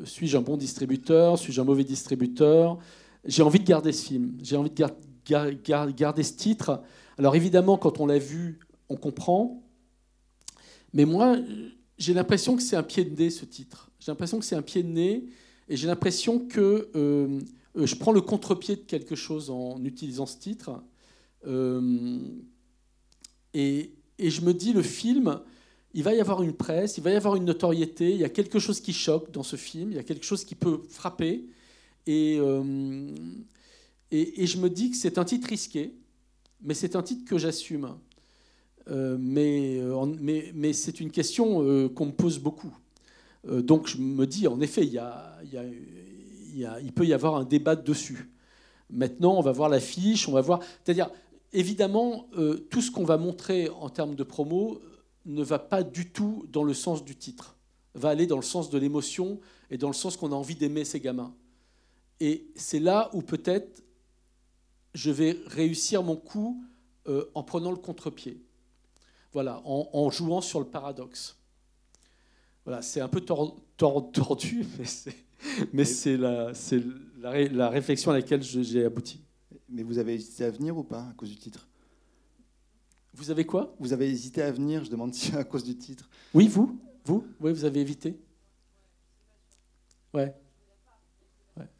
suis-je un bon distributeur? Suis-je un mauvais distributeur? J'ai envie de garder ce film. J'ai envie de garder ce titre. Alors évidemment, quand on l'a vu, on comprend. Mais moi, j'ai l'impression que c'est un pied de nez, ce titre. J'ai l'impression que c'est un pied de nez. Et j'ai l'impression que euh, je prends le contre-pied de quelque chose en utilisant ce titre. Euh, et, je me dis, le film, il va y avoir une presse, il va y avoir une notoriété, il y a quelque chose qui choque dans ce film, il y a quelque chose qui peut frapper. Et, euh, je me dis que c'est un titre risqué, mais c'est un titre que j'assume. Euh, mais, euh, c'est une question euh, qu'on me pose beaucoup. donc je me dis, en effet, il, y a, il, peut y avoir un débat dessus. Maintenant, on va voir l'affiche, on va voir. C'est-à-dire, évidemment, tout ce qu'on va montrer en termes de promo ne va pas du tout dans le sens du titre, va aller dans le sens de l'émotion et dans le sens qu'on a envie d'aimer ces gamins. Et c'est là où peut-être je vais réussir mon coup euh, en prenant le contre-pied. Voilà, en, jouant sur le paradoxe. Voilà, c'est un peu tordu, *laughs* mais c'est *laughs* la, la, la, réflexion à laquelle j'ai abouti. Mais vous avez hésité à venir ou pas à cause du titre? Vous avez quoi? Vous avez hésité à venir, je demande si à cause du titre. Oui, vous Vous Oui, vous avez évité Ouais.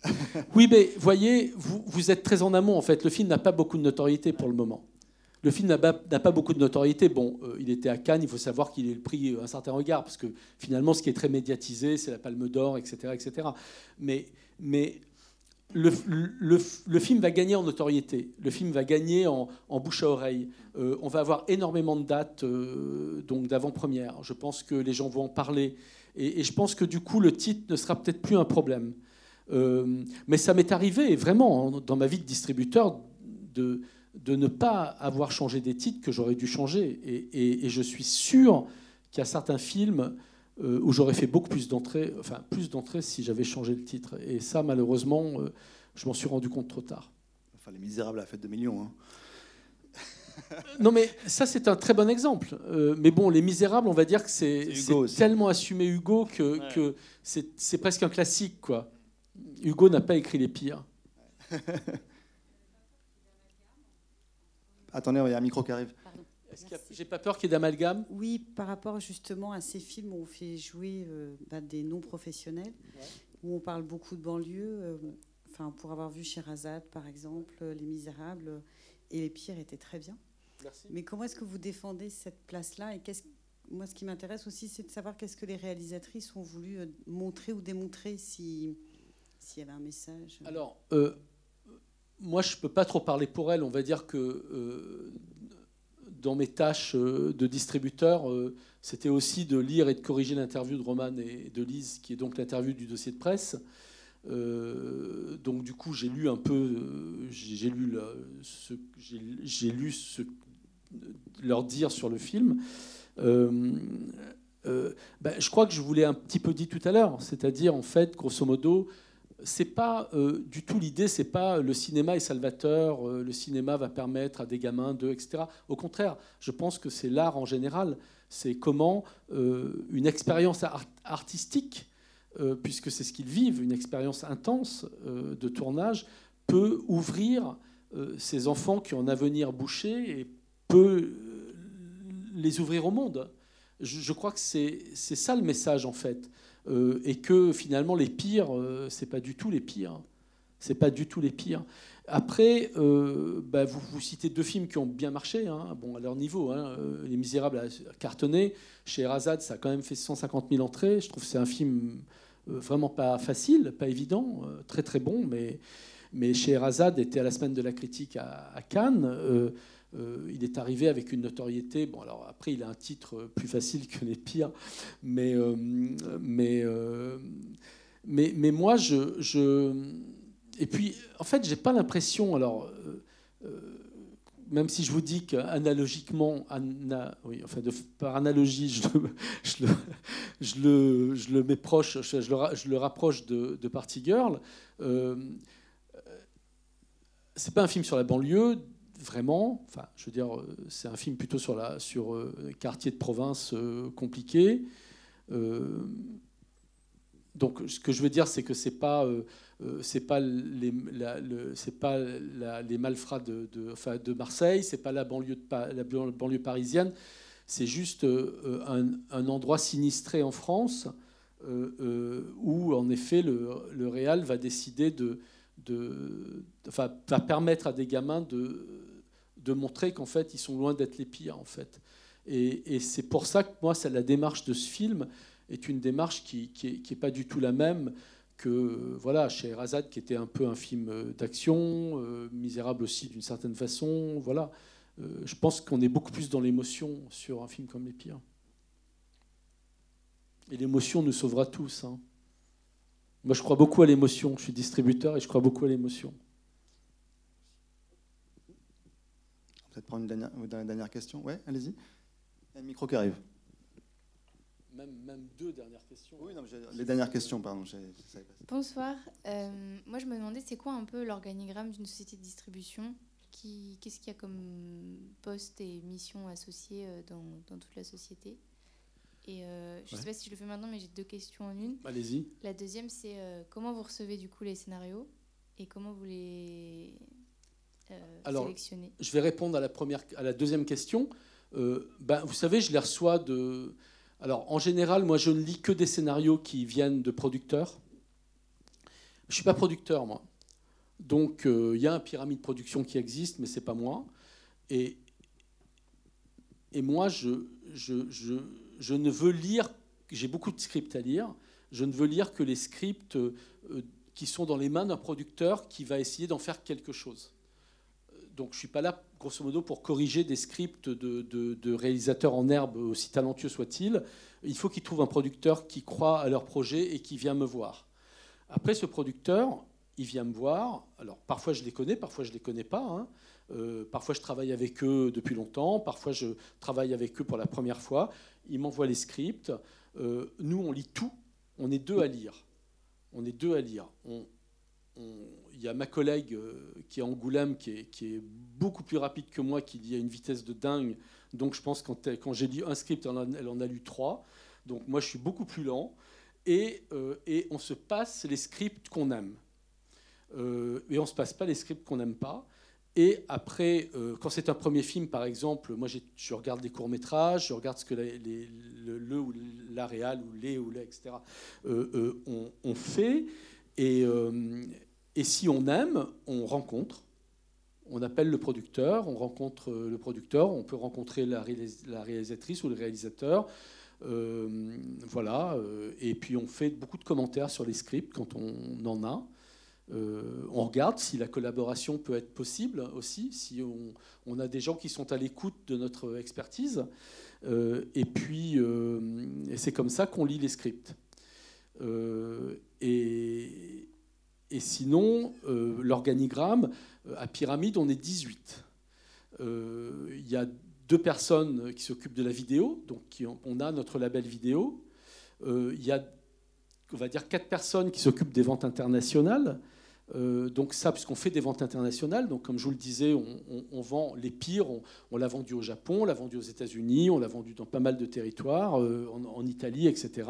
*laughs* oui, mais voyez, vous, vous, êtes très en amont. En fait, le film n'a pas beaucoup de notoriété pour le moment. Le film n'a pas, beaucoup de notoriété. Bon, euh, il était à Cannes, il faut savoir qu'il est pris un certain regard, parce que finalement, ce qui est très médiatisé, c'est la Palme d'Or, etc., etc. Mais, le, le, film va gagner en notoriété. Le film va gagner en, bouche à oreille. Euh, on va avoir énormément de dates euh, donc d'avant-première. Je pense que les gens vont en parler. Et, je pense que du coup, le titre ne sera peut-être plus un problème. Euh, mais ça m'est arrivé vraiment dans ma vie de distributeur de, de ne pas avoir changé des titres que j'aurais dû changer. Et, je suis sûr qu'il y a certains films euh, où j'aurais fait beaucoup plus d'entrées, enfin plus d'entrées si j'avais changé le titre. Et ça, malheureusement, euh, je m'en suis rendu compte trop tard. Enfin, Les Misérables à la fête de millions. Hein. *laughs* non, mais ça, c'est un très bon exemple. mais bon, Les Misérables, on va dire que c'est tellement assumé Hugo que, que c'est presque un classique, quoi. Hugo n'a pas écrit les pires. *laughs* Attendez, il y a un micro qui arrive. J'ai pas peur qu'il y ait d'amalgame? Oui, par rapport justement à ces films où on fait jouer euh, bah, des non-professionnels, où on parle beaucoup de banlieue. Euh, enfin, pour avoir vu Sherazade, par exemple, Les Misérables et Les Pires étaient très bien. Mais comment est-ce que vous défendez cette place-là et qu'est-ce moi, ce qui m'intéresse aussi, c'est de savoir qu'est-ce que les réalisatrices ont voulu euh, montrer ou démontrer si s'il y avait un message Alors, euh, moi, je ne peux pas trop parler pour elle. On va dire que euh, dans mes tâches euh, de distributeur, c'était aussi de lire et de corriger l'interview de Roman et de Lise, qui est donc l'interview du dossier de presse. donc du coup, j'ai lu un peu, j'ai lu, ce, j'ai lu ce, leur dire sur le film. Ben, je crois que je vous l'ai un petit peu dit tout à l'heure, c'est-à-dire en fait, grosso modo, c'est pas du tout l'idée, c'est pas le cinéma est salvateur, le cinéma va permettre à des gamins de, etc. Au contraire, je pense que c'est l'art en général. C'est comment une expérience artistique, puisque c'est ce qu'ils vivent, une expérience intense de tournage, peut ouvrir ces enfants qui ont un avenir bouché et peut les ouvrir au monde. Je, crois que c'est ça le message en fait, euh, et que finalement les pires, euh, c'est pas du tout les pires. C'est pas du tout les pires. Après, euh, bah, vous, citez deux films qui ont bien marché, hein, bon, à leur niveau. Hein, les Misérables a cartonné. Chez Razad, ça a quand même fait 150 000 entrées. Je trouve que c'est un film vraiment pas facile, pas évident, très très bon. Mais, mais chez Razad, était à la semaine de la critique à Cannes. Euh, il est arrivé avec une notoriété. Bon, alors après, il a un titre plus facile que les pires, mais, euh, mais, euh, mais, mais, moi, je, je, Et puis, en fait, j'ai pas l'impression. Alors. même si je vous dis qu'analogiquement, oui, enfin par analogie, je le, je, le, je, le, je le mets proche, je, je le rapproche de, de Party Girl. C'est pas un film sur la banlieue vraiment. Enfin, je veux dire, euh, c'est un film plutôt sur la sur euh, quartier de province euh, compliqué. donc, ce que je veux dire, c'est que c'est pas c'est pas les pas les malfrats de, de, enfin, de Marseille, c'est pas la banlieue de, la banlieue parisienne. C'est juste un, un, endroit sinistré en France où, en effet, le, le Réal va décider de, de, enfin, va permettre à des gamins de, de montrer qu'en fait, ils sont loin d'être les pires, en fait. Et, c'est pour ça que moi, la démarche de ce film est une démarche qui n'est pas du tout la même que voilà chez Razad, qui était un peu un film d'action, euh, misérable aussi d'une certaine façon. Voilà, euh, je pense qu'on est beaucoup plus dans l'émotion sur un film comme Les Pires. Et l'émotion nous sauvera tous. Hein. Moi, je crois beaucoup à l'émotion. Je suis distributeur et je crois beaucoup à l'émotion. Peut-être prendre une dernière, une dernière question. Ouais, allez-y. Il y a un micro qui arrive. Même, même deux dernières questions. Oui, non, les dernières questions, pardon. Bonsoir. Euh, moi, je me demandais, c'est quoi un peu l'organigramme d'une société de distribution Qu'est-ce qu'il y a comme poste et mission associés euh, dans, dans toute la société? Et euh, je ne sais pas si je le fais maintenant, mais j'ai deux questions en une. Allez-y. La deuxième, c'est comment vous recevez du coup les scénarios? Et comment vous les euh, Alors, je vais répondre à la, première, à la deuxième question. Euh, ben, vous savez, je les reçois de. Alors, en général, moi, je ne lis que des scénarios qui viennent de producteurs. Je ne suis pas producteur, moi. Donc, euh, il y a un pyramide de production qui existe, mais ce n'est pas moi. Et, et moi, je, je, je, je, ne veux lire. J'ai beaucoup de scripts à lire. Je ne veux lire que les scripts qui sont dans les mains d'un producteur qui va essayer d'en faire quelque chose donc je ne suis pas là, grosso modo, pour corriger des scripts de, réalisateurs en herbe, aussi talentueux soient-ils. Il faut qu'ils trouvent un producteur qui croit à leur projet et qui vient me voir. Après, ce producteur, il vient me voir. Alors, parfois, je les connais, parfois, je ne les connais pas. Hein. Euh, parfois, je travaille avec eux depuis longtemps. Parfois, je travaille avec eux pour la première fois. Ils m'envoient les scripts. Euh, nous, on lit tout. On est deux à lire. On est deux à lire. Il y a ma collègue euh, qui est Angoulême, qui est, beaucoup plus rapide que moi, qui lit à une vitesse de dingue. Donc je pense quand, quand j'ai lu un script, elle en, a, lu trois. Donc moi, je suis beaucoup plus lent. Et, euh, on se passe les scripts qu'on aime. Euh, et on ne se passe pas les scripts qu'on n'aime pas. Et après, quand c'est un premier film, par exemple, moi je regarde des courts-métrages, je regarde ce que le, ou la réal ou les ou les, etc., ont on, fait. Et, et si on aime, on rencontre. On appelle le producteur, on rencontre le producteur, on peut rencontrer la, réalisatrice ou le réalisateur. Euh, voilà. Euh, et puis on fait beaucoup de commentaires sur les scripts quand on en a. Euh, on regarde si la collaboration peut être possible aussi, si on, a des gens qui sont à l'écoute de notre expertise. et puis, c'est comme ça qu'on lit les scripts. et, et sinon, euh, l'organigramme, euh, à pyramide, on est 18. Euh, il y a deux personnes qui s'occupent de la vidéo, donc on a notre label vidéo. Il y a on va dire, quatre personnes qui s'occupent des ventes internationales. Donc ça, puisqu'on fait des ventes internationales, donc comme je vous le disais, on, vend les pires, on, l'a vendu au Japon, on l'a vendu aux États-Unis, on l'a vendu dans pas mal de territoires, en, Italie, etc.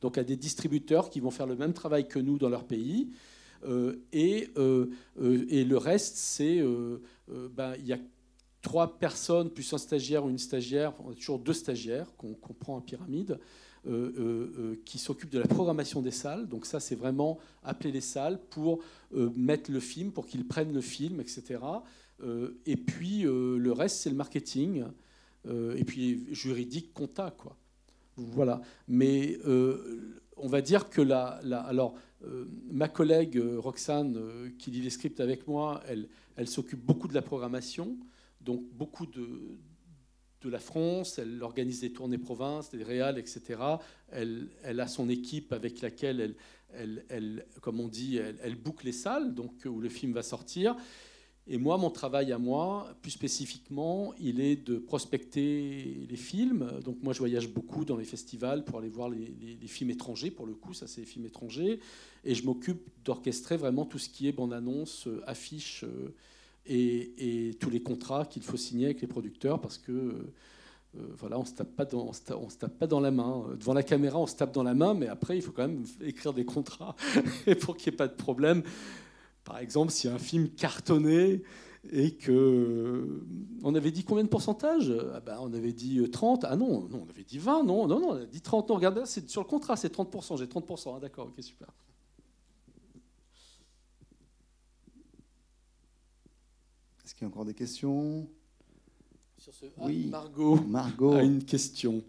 Donc à des distributeurs qui vont faire le même travail que nous dans leur pays. Euh, et, et, le reste, c'est ben, il y a trois personnes plus un stagiaire ou une stagiaire, on a toujours deux stagiaires qu'on prend en pyramide. Euh, euh, euh, qui s'occupe de la programmation des salles. Donc ça, c'est vraiment appeler les salles pour mettre le film, pour qu'ils prennent le film, etc. et puis le reste, c'est le marketing. et puis juridique, compta, quoi. Voilà. Mais on va dire que la, alors ma collègue Roxane, qui lit les scripts avec moi, elle, s'occupe beaucoup de la programmation, donc beaucoup de, de la France, elle organise des tournées provinces, des réals, etc. Elle, elle, a son équipe avec laquelle elle, elle, elle comme on dit, elle, boucle les salles donc, où le film va sortir. Et moi, mon travail à moi, plus spécifiquement, il est de prospecter les films. Donc moi, je voyage beaucoup dans les festivals pour aller voir les, films étrangers. Pour le coup, ça, c'est les films étrangers. Et je m'occupe d'orchestrer vraiment tout ce qui est bande-annonce, affiche. Euh, et, tous les contrats qu'il faut signer avec les producteurs parce que euh, voilà, on se tape pas dans, se tape, pas dans la main. Devant la caméra, on se tape dans la main, mais après, il faut quand même écrire des contrats *laughs* pour qu'il n'y ait pas de problème. Par exemple, s'il y a un film cartonné et que on avait dit combien de pourcentage ah ben, on avait dit 30 ah non, non on avait dit 20 non non non on a dit 30 non regardez c'est sur le contrat c'est 30 j'ai 30 ah, d'accord ok super. Est-ce qu'il y a encore des questions? Sur ce... Ah, oui, Margot, Margot. a une question.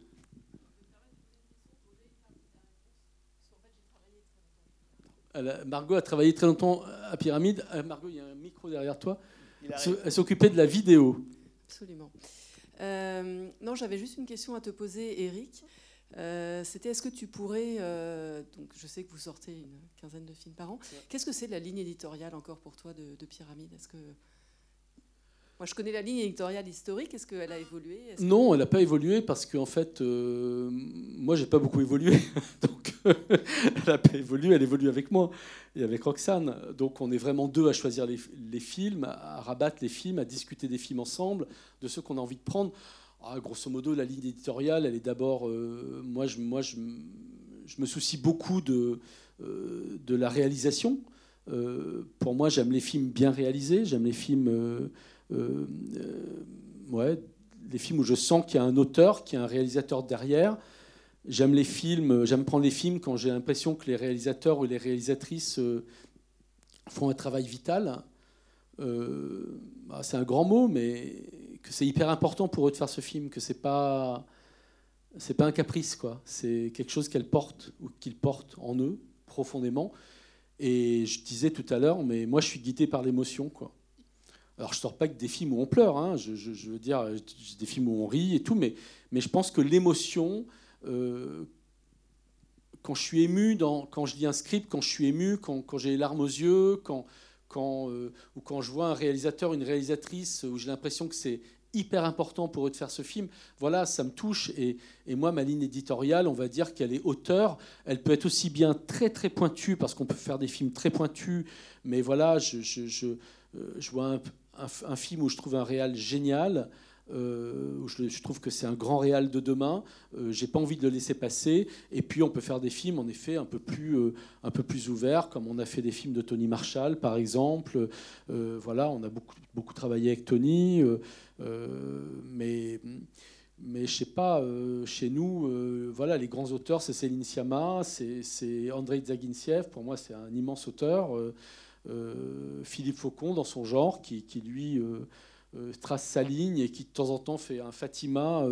Margot a travaillé très longtemps à Pyramide. Euh, Margot, il y a un micro derrière toi. Elle s'occupait de la vidéo. Absolument. Euh, non, j'avais juste une question à te poser, Eric. Euh, c'était est-ce que tu pourrais, donc je sais que vous sortez une quinzaine de films par an, qu'est-ce que c'est la ligne éditoriale encore pour toi de, de Pyramide? Est-ce que moi, je connais la ligne éditoriale historique. Est-ce qu'elle a évolué? Non, elle n'a pas évolué parce qu'en fait, euh, moi, j'ai pas beaucoup évolué. *laughs* Donc, elle n'a pas évolué. Elle évolue avec moi et avec Roxane. Donc, on est vraiment deux à choisir les, films, à rabattre les films, à discuter des films ensemble, de ceux qu'on a envie de prendre. Ah, grosso modo, la ligne éditoriale, elle est d'abord. Euh, moi, je, moi je, je, me soucie beaucoup de, euh, de la réalisation. pour moi, j'aime les films bien réalisés. J'aime les films euh, euh, ouais, les films où je sens qu'il y a un auteur, qu'il y a un réalisateur derrière. J'aime les films, j'aime prendre les films quand j'ai l'impression que les réalisateurs ou les réalisatrices euh, font un travail vital. Bah, c'est un grand mot, mais que c'est hyper important pour eux de faire ce film, que c'est pas c'est pas un caprice quoi. C'est quelque chose qu'elles portent ou qu'ils portent en eux profondément. Et je disais tout à l'heure, mais moi je suis guidé par l'émotion quoi. Alors, je sors pas que des films où on pleure, hein. je, veux dire, des films où on rit et tout, mais, mais je pense que l'émotion, euh, quand je suis ému, dans, quand je lis un script, quand je suis ému, quand, quand j'ai les larmes aux yeux, quand, quand, euh, ou quand je vois un réalisateur, une réalisatrice, où j'ai l'impression que c'est hyper important pour eux de faire ce film, voilà, ça me touche. Et, et moi, ma ligne éditoriale, on va dire qu'elle est auteur. Elle peut être aussi bien très très pointue, parce qu'on peut faire des films très pointus, mais voilà, je, je, je, euh, je vois un, un, film où je trouve un réal génial. Euh, je, trouve que c'est un grand réal de demain. Euh, j'ai pas envie de le laisser passer. Et puis on peut faire des films en effet un peu plus, euh, un peu plus ouverts, comme on a fait des films de Tony Marshall par exemple. voilà, on a beaucoup, beaucoup travaillé avec Tony, mais mais je sais pas, chez nous, voilà, les grands auteurs, c'est Céline Sciamma, c'est Andrei Zaginsiev. Pour moi, c'est un immense auteur. Euh, Philippe Faucon dans son genre, qui, lui euh, euh, trace sa ligne et qui de temps en temps fait un Fatima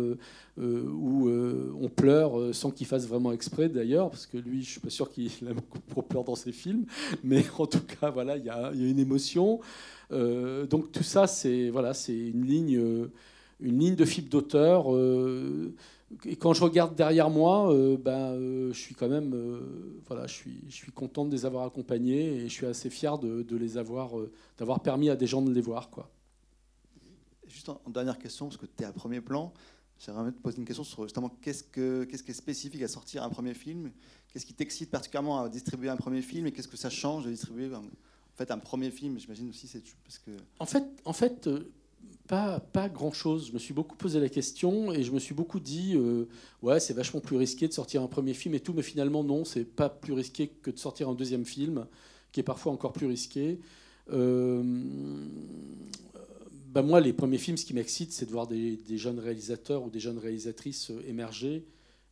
où on pleure sans qu'il fasse vraiment exprès d'ailleurs, parce que lui, je suis pas sûr qu'il *laughs* aime beaucoup pleure dans ses films, mais *laughs* en tout cas, voilà, il y, a, une émotion. donc tout ça, c'est voilà, c'est une ligne, une ligne de fibre d'auteur et quand je regarde derrière moi, euh, ben, euh, je suis quand même, euh, voilà, je suis, je suis content de les avoir accompagnés et je suis assez fier de, de les avoir, d'avoir permis à des gens de les voir, quoi. Juste en, dernière question, parce que tu es à premier plan, J'aimerais te poser une question sur justement qu'est-ce, que, qu'est-ce qui est spécifique à sortir un premier film? Qu'est-ce qui t'excite particulièrement à distribuer un premier film et qu'est-ce que ça change de distribuer en fait un premier film? J'imagine aussi c'est parce que. En fait, en fait, euh, pas pas grand chose. Je me suis beaucoup posé la question et je me suis beaucoup dit euh, ouais c'est vachement plus risqué de sortir un premier film et tout, mais finalement non, c'est pas plus risqué que de sortir un deuxième film qui est parfois encore plus risqué. Euh, ben moi, les premiers films, ce qui m'excite, c'est de voir des, jeunes réalisateurs ou des jeunes réalisatrices émerger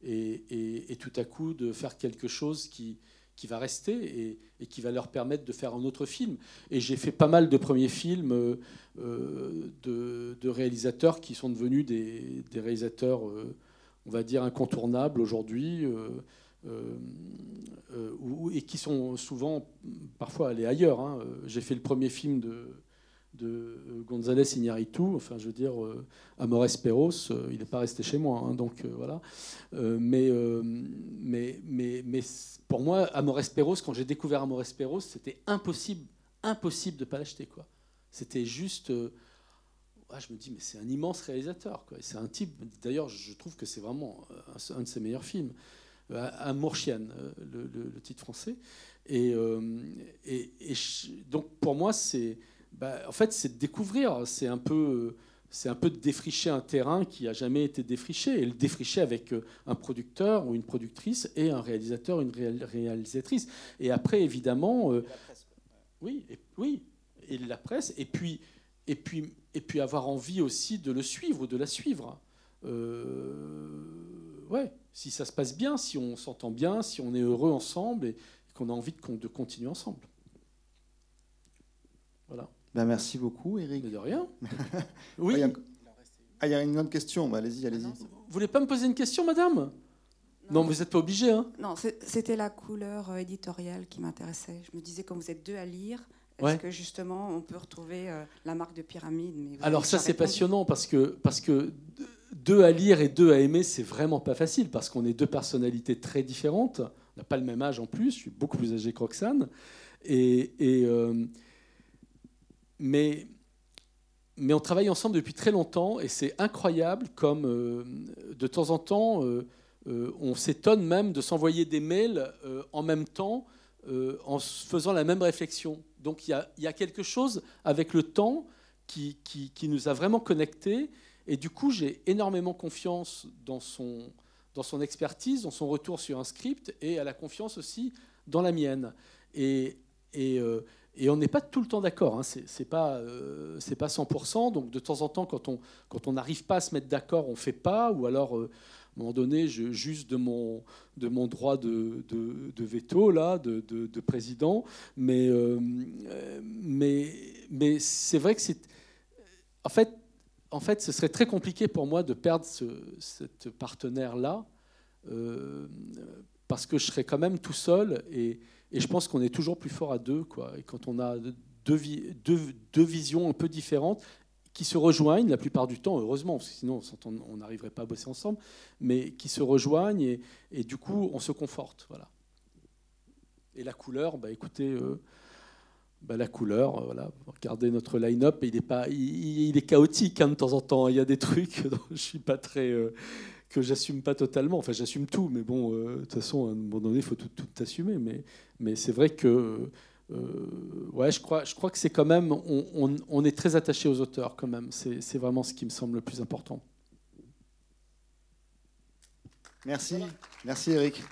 et, tout à coup de faire quelque chose qui, qui va rester et, qui va leur permettre de faire un autre film. Et j'ai fait pas mal de premiers films euh, euh, de, réalisateurs qui sont devenus des, réalisateurs, on va dire, incontournables aujourd'hui. et qui sont souvent parfois allés ailleurs. Hein. J'ai fait le premier film de, de euh, González Iñárritu, enfin je veux dire euh, Amores Perros, euh, il n'est pas resté chez moi, hein, donc voilà. mais, mais, mais, mais pour moi, Amores Perros, quand j'ai découvert Amores Perros, c'était impossible, impossible de ne pas l'acheter. quoi. C'était juste... Ah, je me dis, mais c'est un immense réalisateur. C'est un type, d'ailleurs, je trouve que c'est vraiment un, de ses meilleurs films. Amour chienne, le, titre français. Et, et donc, pour moi, c'est bah, en fait, c'est de découvrir. C'est un peu c'est un peu de défricher un terrain qui a jamais été défriché et le défricher avec euh, un producteur ou une productrice et un réalisateur, une réalisatrice. Et après, évidemment, euh, oui, et, oui, et la presse. Et puis, et puis, et puis avoir envie aussi de le suivre ou de la suivre. Euh, ouais, si ça se passe bien, si on s'entend bien, si on est heureux ensemble et qu'on a envie de, de continuer ensemble. Voilà. Ben, merci beaucoup, Eric. de rien. *laughs* oui. Ah, il y, a une autre question. Bah, allez-y, allez-y. Vous voulez pas me poser une question, madame? Non. vous n'êtes pas obligé. Hein non, c'était la couleur euh, éditoriale qui m'intéressait. Je me disais, quand vous êtes deux à lire, est-ce que justement on peut retrouver euh, la marque de pyramide? Mais Alors ça, c'est passionnant parce que, parce que deux à lire et deux à aimer, c'est vraiment pas facile parce qu'on est deux personnalités très différentes. On n'a pas le même âge en plus. Je suis beaucoup plus âgé que Roxane. Et, et, euh, mais, on travaille ensemble depuis très longtemps et c'est incroyable comme euh, de temps en temps, euh, euh, on s'étonne même de s'envoyer des mails en même temps en faisant la même réflexion. Donc il y a, quelque chose avec le temps qui, nous a vraiment connectés et du coup j'ai énormément confiance dans son, expertise, dans son retour sur un script et à la confiance aussi dans la mienne. Et on n'est pas tout le temps d'accord, hein. c'est pas, euh, pas 100%. Donc de temps en temps, quand on quand n'arrive pas à se mettre d'accord, on fait pas. Ou alors, euh, à un moment donné, je juste de mon, de mon droit de, de, veto, là, de, de président. Mais, euh, mais, mais c'est vrai que c'est... En fait, en fait, ce serait très compliqué pour moi de perdre ce, cette partenaire-là, parce que je serais quand même tout seul. Et, et je pense qu'on est toujours plus fort à deux. Quoi. Et quand on a deux, deux, visions un peu différentes qui se rejoignent la plupart du temps, heureusement, sinon on n'arriverait pas à bosser ensemble, mais qui se rejoignent et, et, du coup on se conforte. Voilà. Et la couleur, bah, écoutez, euh, bah, la couleur, euh, voilà, regardez notre line-up, il est, pas, il, est chaotique hein, de temps en temps. Il y a des trucs *laughs* dont je suis pas très. Euh, que j'assume pas totalement. Enfin, j'assume tout, mais bon, de toute façon, à un moment donné, il faut tout, tout assumer. Mais mais c'est vrai que euh, ouais, je crois, je crois que c'est quand même, on, on, est très attaché aux auteurs quand même. C'est vraiment ce qui me semble le plus important. Merci, merci Eric.